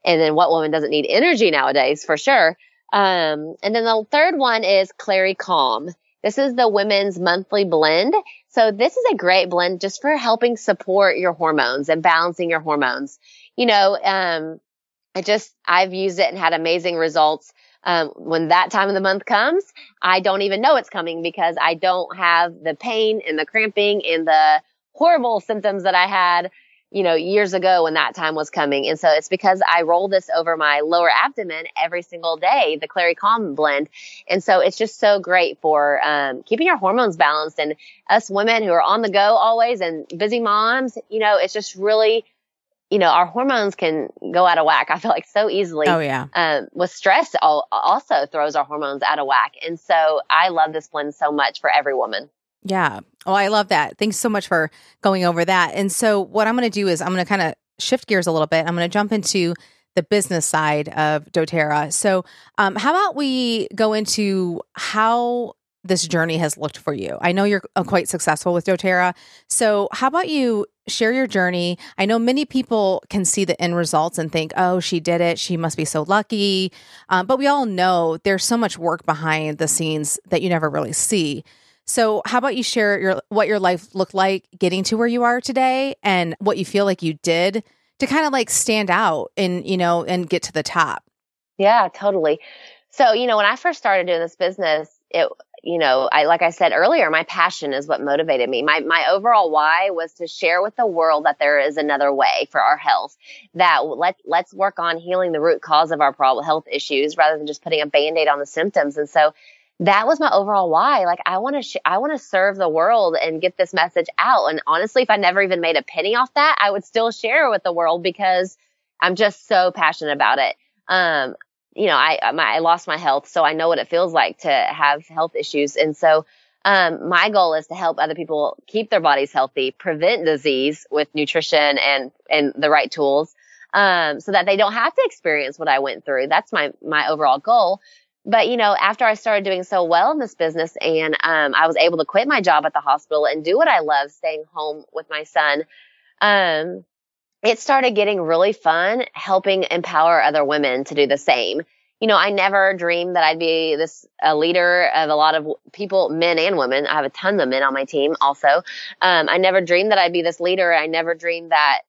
And then what woman doesn't need energy nowadays for sure. Um, and then the third one is Clary Calm. This is the women's monthly blend. So this is a great blend just for helping support your hormones and balancing your hormones. You know, um, I just, I've used it and had amazing results. Um, when that time of the month comes, I don't even know it's coming because I don't have the pain and the cramping and the horrible symptoms that I had, you know, years ago when that time was coming. And so it's because I roll this over my lower abdomen every single day, the Clary Calm blend. And so it's just so great for um, keeping your hormones balanced and us women who are on the go always and busy moms, you know, it's just really you know, our hormones can go out of whack. I feel like so easily. Oh yeah. Um, with stress all, also throws our hormones out of whack. And so I love this blend so much for every woman. Yeah. Oh, I love that. Thanks so much for going over that. And so what I'm going to do is I'm going to kind of shift gears a little bit. I'm going to jump into the business side of doTERRA. So, um, how about we go into how this journey has looked for you. I know you're uh, quite successful with doTERRA. So, how about you share your journey? I know many people can see the end results and think, oh, she did it. She must be so lucky. Um, but we all know there's so much work behind the scenes that you never really see. So, how about you share your what your life looked like getting to where you are today and what you feel like you did to kind of like stand out and, you know, and get to the top? Yeah, totally. So, you know, when I first started doing this business, it you know, I like I said earlier, my passion is what motivated me. My my overall why was to share with the world that there is another way for our health. That let let's work on healing the root cause of our problem health issues rather than just putting a band-aid on the symptoms. And so that was my overall why. Like I want to sh- I want to serve the world and get this message out. And honestly, if I never even made a penny off that, I would still share it with the world because I'm just so passionate about it. Um, you know, I, my, I lost my health, so I know what it feels like to have health issues. And so, um, my goal is to help other people keep their bodies healthy, prevent disease with nutrition and, and the right tools, um, so that they don't have to experience what I went through. That's my, my overall goal. But, you know, after I started doing so well in this business and, um, I was able to quit my job at the hospital and do what I love, staying home with my son, um, it started getting really fun helping empower other women to do the same. You know, I never dreamed that I'd be this a leader of a lot of people, men and women. I have a ton of men on my team also. Um, I never dreamed that I'd be this leader. I never dreamed that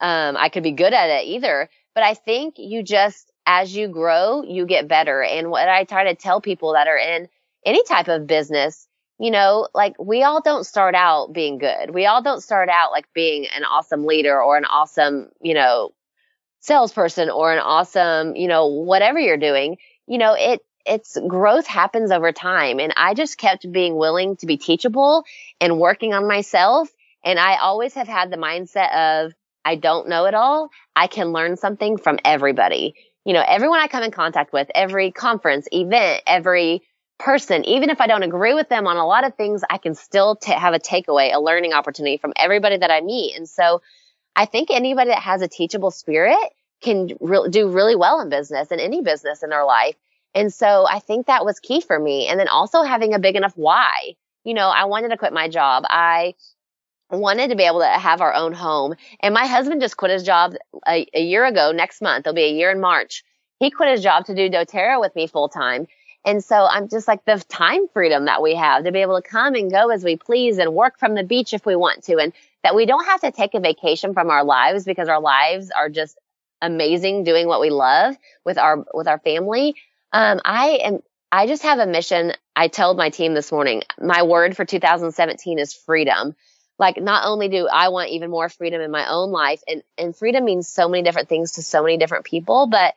um, I could be good at it either. But I think you just, as you grow, you get better. And what I try to tell people that are in any type of business you know, like we all don't start out being good. We all don't start out like being an awesome leader or an awesome, you know, salesperson or an awesome, you know, whatever you're doing. You know, it, it's growth happens over time. And I just kept being willing to be teachable and working on myself. And I always have had the mindset of, I don't know it all. I can learn something from everybody. You know, everyone I come in contact with, every conference, event, every person, even if I don't agree with them on a lot of things, I can still t- have a takeaway, a learning opportunity from everybody that I meet. And so I think anybody that has a teachable spirit can re- do really well in business and any business in their life. And so I think that was key for me. And then also having a big enough why. You know, I wanted to quit my job. I wanted to be able to have our own home. And my husband just quit his job a, a year ago next month. It'll be a year in March. He quit his job to do doTERRA with me full time. And so I'm just like the time freedom that we have to be able to come and go as we please and work from the beach if we want to. And that we don't have to take a vacation from our lives because our lives are just amazing doing what we love with our, with our family. Um, I am, I just have a mission. I told my team this morning, my word for 2017 is freedom. Like not only do I want even more freedom in my own life and, and freedom means so many different things to so many different people, but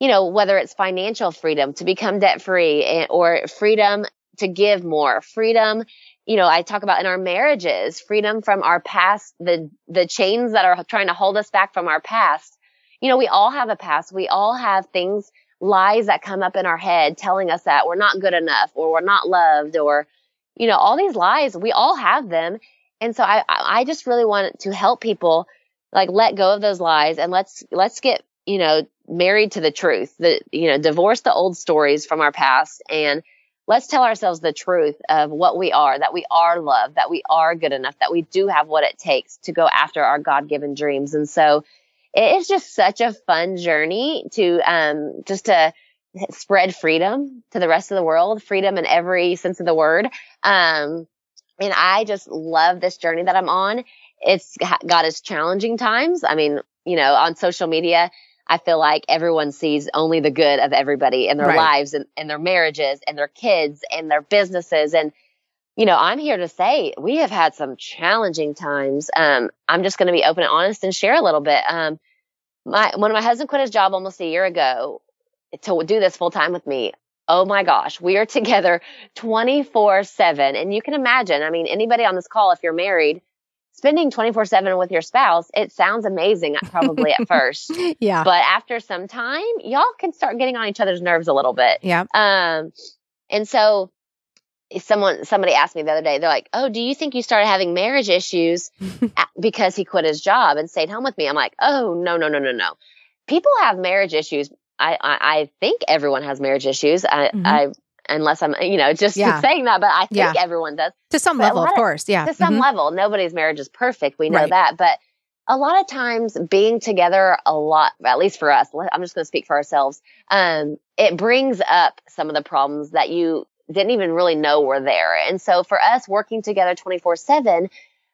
you know, whether it's financial freedom to become debt free or freedom to give more, freedom, you know, I talk about in our marriages, freedom from our past, the, the chains that are trying to hold us back from our past. You know, we all have a past. We all have things lies that come up in our head telling us that we're not good enough or we're not loved or, you know, all these lies, we all have them. And so I, I just really want to help people like let go of those lies and let's, let's get, you know, married to the truth that, you know, divorce the old stories from our past and let's tell ourselves the truth of what we are, that we are loved, that we are good enough, that we do have what it takes to go after our God given dreams. And so, it's just such a fun journey to um, just to spread freedom to the rest of the world, freedom in every sense of the word. Um, and I just love this journey that I'm on. It's got its challenging times. I mean, you know, on social media, I feel like everyone sees only the good of everybody in their right. lives and, and their marriages and their kids and their businesses. And you know, I'm here to say we have had some challenging times. Um, I'm just going to be open and honest and share a little bit. Um, my when my husband quit his job almost a year ago to do this full time with me. Oh my gosh, we are together 24 seven. And you can imagine, I mean, anybody on this call, if you're married, spending 24 seven with your spouse, it sounds amazing probably at first. Yeah. But after some time, y'all can start getting on each other's nerves a little bit. Yeah. Um, and so someone somebody asked me the other day they're like oh do you think you started having marriage issues because he quit his job and stayed home with me i'm like oh no no no no no people have marriage issues i i, I think everyone has marriage issues i mm-hmm. i unless i'm you know just yeah. saying that but i think yeah. everyone does to some but level of course yeah to some mm-hmm. level nobody's marriage is perfect we know right. that but a lot of times being together a lot at least for us i'm just going to speak for ourselves um, it brings up some of the problems that you didn't even really know were there. And so for us working together 24 seven,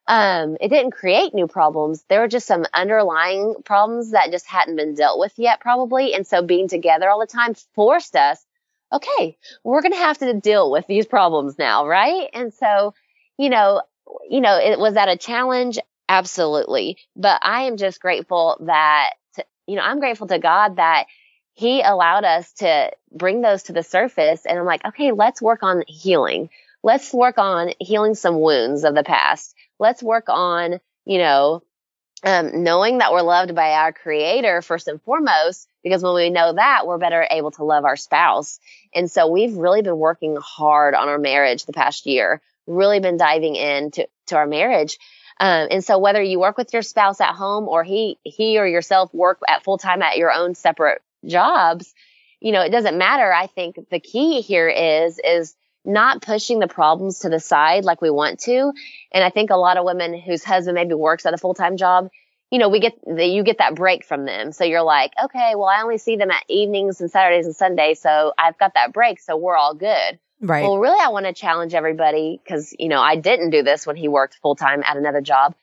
um, it didn't create new problems. There were just some underlying problems that just hadn't been dealt with yet, probably. And so being together all the time forced us, okay, we're going to have to deal with these problems now. Right. And so, you know, you know, it was that a challenge? Absolutely. But I am just grateful that, you know, I'm grateful to God that he allowed us to bring those to the surface. And I'm like, okay, let's work on healing. Let's work on healing some wounds of the past. Let's work on, you know, um, knowing that we're loved by our creator first and foremost, because when we know that, we're better able to love our spouse. And so we've really been working hard on our marriage the past year, really been diving into to our marriage. Um, and so whether you work with your spouse at home or he, he or yourself work at full time at your own separate jobs, you know, it doesn't matter. I think the key here is, is not pushing the problems to the side like we want to. And I think a lot of women whose husband maybe works at a full time job, you know, we get the, you get that break from them. So you're like, okay, well, I only see them at evenings and Saturdays and Sundays. So I've got that break. So we're all good. Right. Well, really, I want to challenge everybody because, you know, I didn't do this when he worked full time at another job.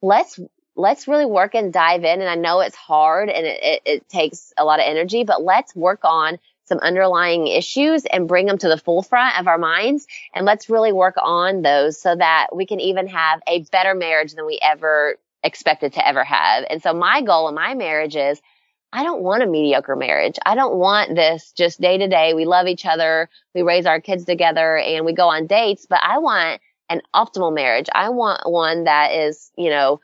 Let's let's really work and dive in. And I know it's hard and it, it, it, takes a lot of energy, but let's work on some underlying issues and bring them to the forefront of our minds. And let's really work on those so that we can even have a better marriage than we ever expected to ever have. And so my goal in my marriage is I don't want a mediocre marriage. I don't want this just day to day. We love each other. We raise our kids together and we go on dates, but I want an optimal marriage. I want one that is, you know,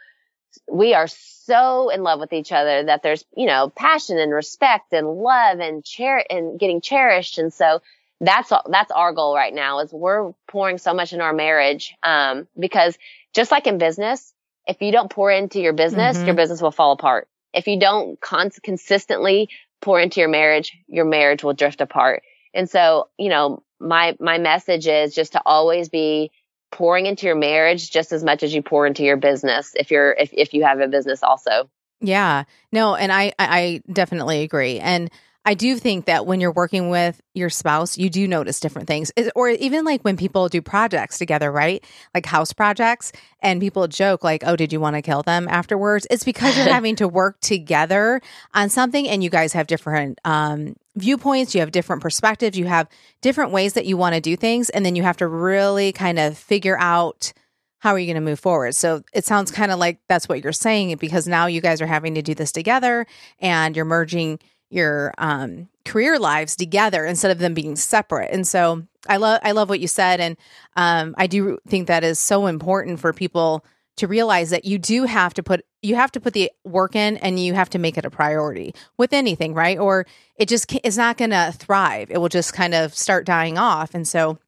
we are so in love with each other that there's, you know, passion and respect and love and cher and getting cherished. And so that's, that's our goal right now is we're pouring so much in our marriage. Um, because just like in business, if you don't pour into your business, mm-hmm. your business will fall apart. If you don't con- consistently pour into your marriage, your marriage will drift apart. And so, you know, my, my message is just to always be pouring into your marriage just as much as you pour into your business if you're if, if you have a business also yeah no and i i definitely agree and I do think that when you're working with your spouse, you do notice different things. Or even like when people do projects together, right? Like house projects, and people joke, like, oh, did you want to kill them afterwards? It's because you're having to work together on something and you guys have different um, viewpoints, you have different perspectives, you have different ways that you want to do things. And then you have to really kind of figure out how are you going to move forward? So it sounds kind of like that's what you're saying because now you guys are having to do this together and you're merging your um, career lives together instead of them being separate. And so I love I love what you said, and um, I do think that is so important for people to realize that you do have to put you have to put the work in and you have to make it a priority with anything right? Or it just is not going to thrive. It will just kind of start dying off. And so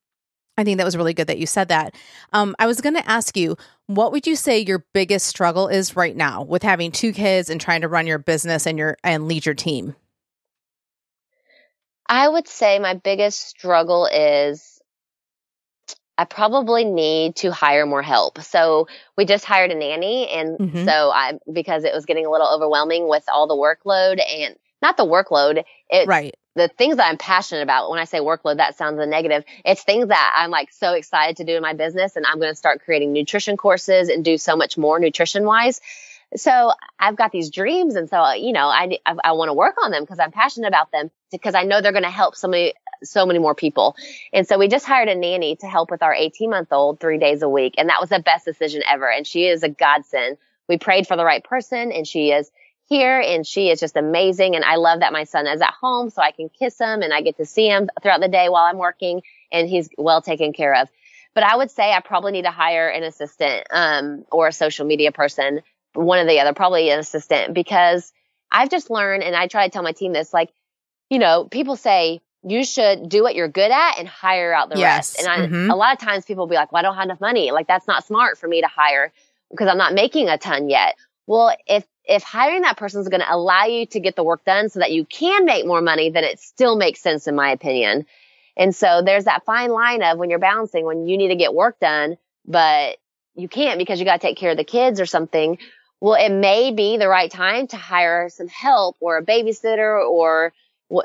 i think that was really good that you said that. Um, i was going to ask you what would you say your biggest struggle is right now with having two kids and trying to run your business and your and lead your team i would say my biggest struggle is I probably need to hire more help. So we just hired a nanny and mm-hmm. so I because it was getting a little overwhelming with all the workload and not the workload, it's right. the things that I'm passionate about. When I say workload, that sounds a negative. It's things that I'm like so excited to do in my business and I'm going to start creating nutrition courses and do so much more nutrition wise. So I've got these dreams. And so, you know, I, I, I want to work on them because I'm passionate about them because I know they're going to help somebody so many more people. And so we just hired a nanny to help with our 18 month old three days a week. And that was the best decision ever. And she is a godsend. We prayed for the right person and she is here and she is just amazing. And I love that my son is at home so I can kiss him and I get to see him throughout the day while I'm working and he's well taken care of. But I would say I probably need to hire an assistant, um, or a social media person, one or the other, probably an assistant because I've just learned and I try to tell my team this, like, you know, people say, you should do what you're good at and hire out the yes. rest. And I, mm-hmm. a lot of times people will be like, well, I don't have enough money. Like that's not smart for me to hire because I'm not making a ton yet. Well, if, if hiring that person is going to allow you to get the work done so that you can make more money, then it still makes sense in my opinion. And so there's that fine line of when you're balancing when you need to get work done, but you can't because you got to take care of the kids or something. Well, it may be the right time to hire some help or a babysitter or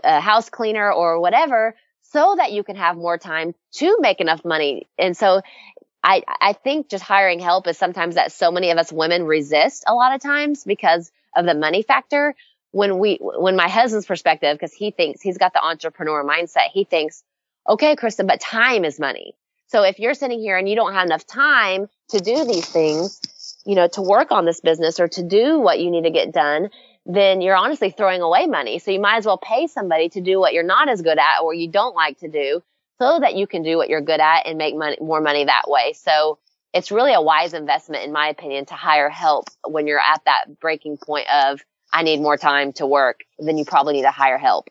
a house cleaner or whatever so that you can have more time to make enough money. And so I, I think just hiring help is sometimes that so many of us women resist a lot of times because of the money factor. When we, when my husband's perspective, because he thinks he's got the entrepreneur mindset, he thinks, okay, Kristen, but time is money. So if you're sitting here and you don't have enough time to do these things, you know, to work on this business or to do what you need to get done, then you're honestly throwing away money. So you might as well pay somebody to do what you're not as good at or you don't like to do so that you can do what you're good at and make money, more money that way. So it's really a wise investment, in my opinion, to hire help when you're at that breaking point of, I need more time to work, then you probably need to hire help.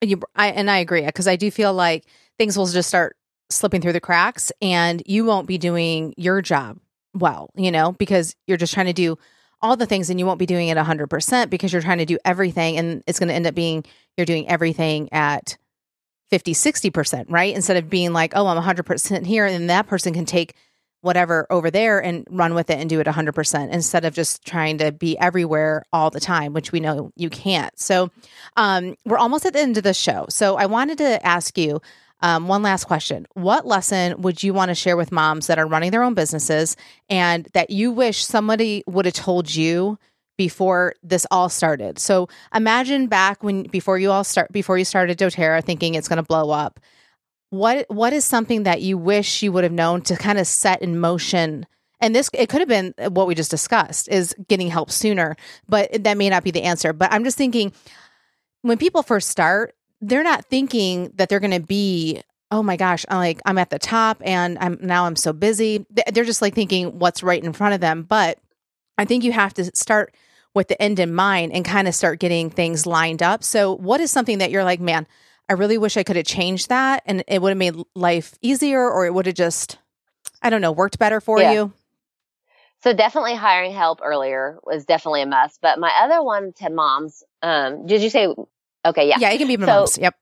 You, I, and I agree because I do feel like things will just start slipping through the cracks and you won't be doing your job well, you know, because you're just trying to do all the things and you won't be doing it 100% because you're trying to do everything and it's going to end up being you're doing everything at 50 60% right? Instead of being like oh i'm 100% here and that person can take whatever over there and run with it and do it 100% instead of just trying to be everywhere all the time which we know you can't. So um, we're almost at the end of the show. So i wanted to ask you um, one last question. What lesson would you want to share with moms that are running their own businesses and that you wish somebody would have told you before this all started? So imagine back when before you all start before you started doTERRA thinking it's going to blow up. What what is something that you wish you would have known to kind of set in motion and this it could have been what we just discussed is getting help sooner but that may not be the answer but i'm just thinking when people first start they're not thinking that they're going to be oh my gosh i'm like i'm at the top and i'm now i'm so busy. They're just like thinking what's right in front of them but i think you have to start with the end in mind and kind of start getting things lined up. So what is something that you're like man i really wish i could have changed that and it would have made life easier or it would have just i don't know worked better for yeah. you? So definitely hiring help earlier was definitely a must but my other one to moms um, did you say Okay, yeah. Yeah, it can be so, moms. Yep.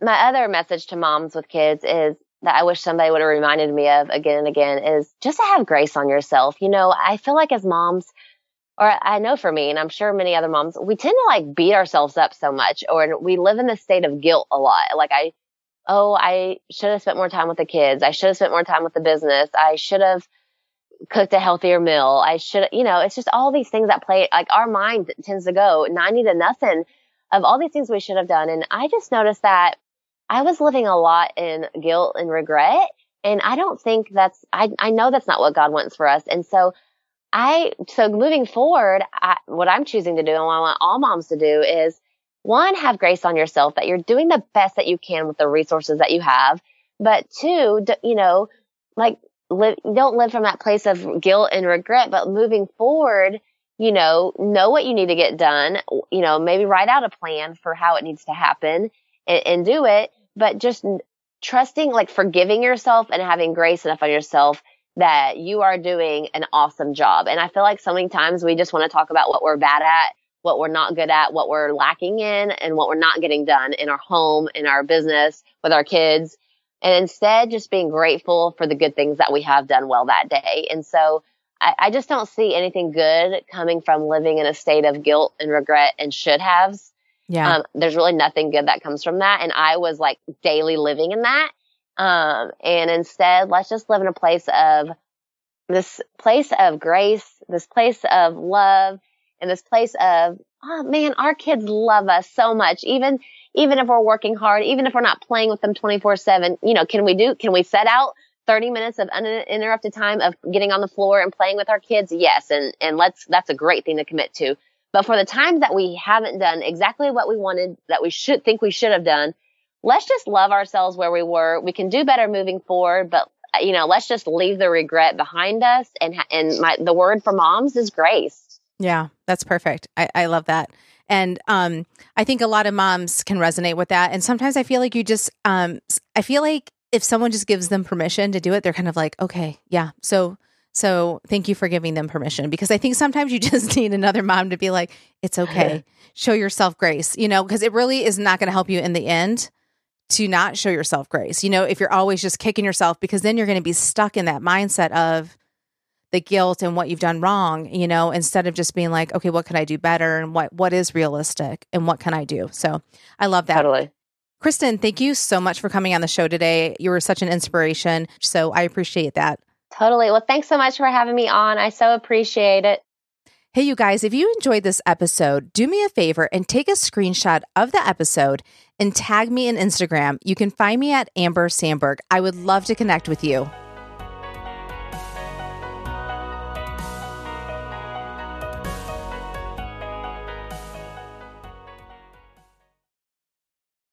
My other message to moms with kids is that I wish somebody would have reminded me of again and again is just to have grace on yourself. You know, I feel like as moms, or I know for me, and I'm sure many other moms, we tend to like beat ourselves up so much, or we live in the state of guilt a lot. Like I, oh, I should have spent more time with the kids. I should have spent more time with the business. I should have cooked a healthier meal. I should, you know, it's just all these things that play, like our mind tends to go 90 to nothing of all these things we should have done. And I just noticed that I was living a lot in guilt and regret. And I don't think that's, I, I know that's not what God wants for us. And so I, so moving forward, I, what I'm choosing to do and what I want all moms to do is one, have grace on yourself that you're doing the best that you can with the resources that you have. But two, you know, like live, don't live from that place of guilt and regret, but moving forward, you know, know what you need to get done, you know, maybe write out a plan for how it needs to happen and, and do it, but just trusting, like forgiving yourself and having grace enough on yourself that you are doing an awesome job. And I feel like so many times we just want to talk about what we're bad at, what we're not good at, what we're lacking in, and what we're not getting done in our home, in our business, with our kids. And instead, just being grateful for the good things that we have done well that day. And so I, I just don't see anything good coming from living in a state of guilt and regret and should haves. Yeah. Um, there's really nothing good that comes from that. And I was like daily living in that. Um, and instead, let's just live in a place of this place of grace, this place of love, and this place of, oh man, our kids love us so much. Even, even if we're working hard, even if we're not playing with them 24 seven, you know, can we do, can we set out 30 minutes of uninterrupted time of getting on the floor and playing with our kids? Yes. And, and let's, that's a great thing to commit to. But for the times that we haven't done exactly what we wanted, that we should think we should have done, let's just love ourselves where we were. We can do better moving forward, but you know, let's just leave the regret behind us. And and my the word for moms is grace. Yeah, that's perfect. I, I love that. And um, I think a lot of moms can resonate with that. And sometimes I feel like you just, um, I feel like if someone just gives them permission to do it, they're kind of like, okay, yeah. So, so thank you for giving them permission because I think sometimes you just need another mom to be like, it's okay. Show yourself grace, you know, because it really is not going to help you in the end to not show yourself grace. You know, if you're always just kicking yourself, because then you're going to be stuck in that mindset of the guilt and what you've done wrong, you know, instead of just being like, okay, what can I do better and what what is realistic and what can I do? So I love that. Totally. Kristen, thank you so much for coming on the show today. You were such an inspiration. So I appreciate that. Totally. Well, thanks so much for having me on. I so appreciate it. Hey, you guys, if you enjoyed this episode, do me a favor and take a screenshot of the episode and tag me in Instagram. You can find me at Amber Sandberg. I would love to connect with you.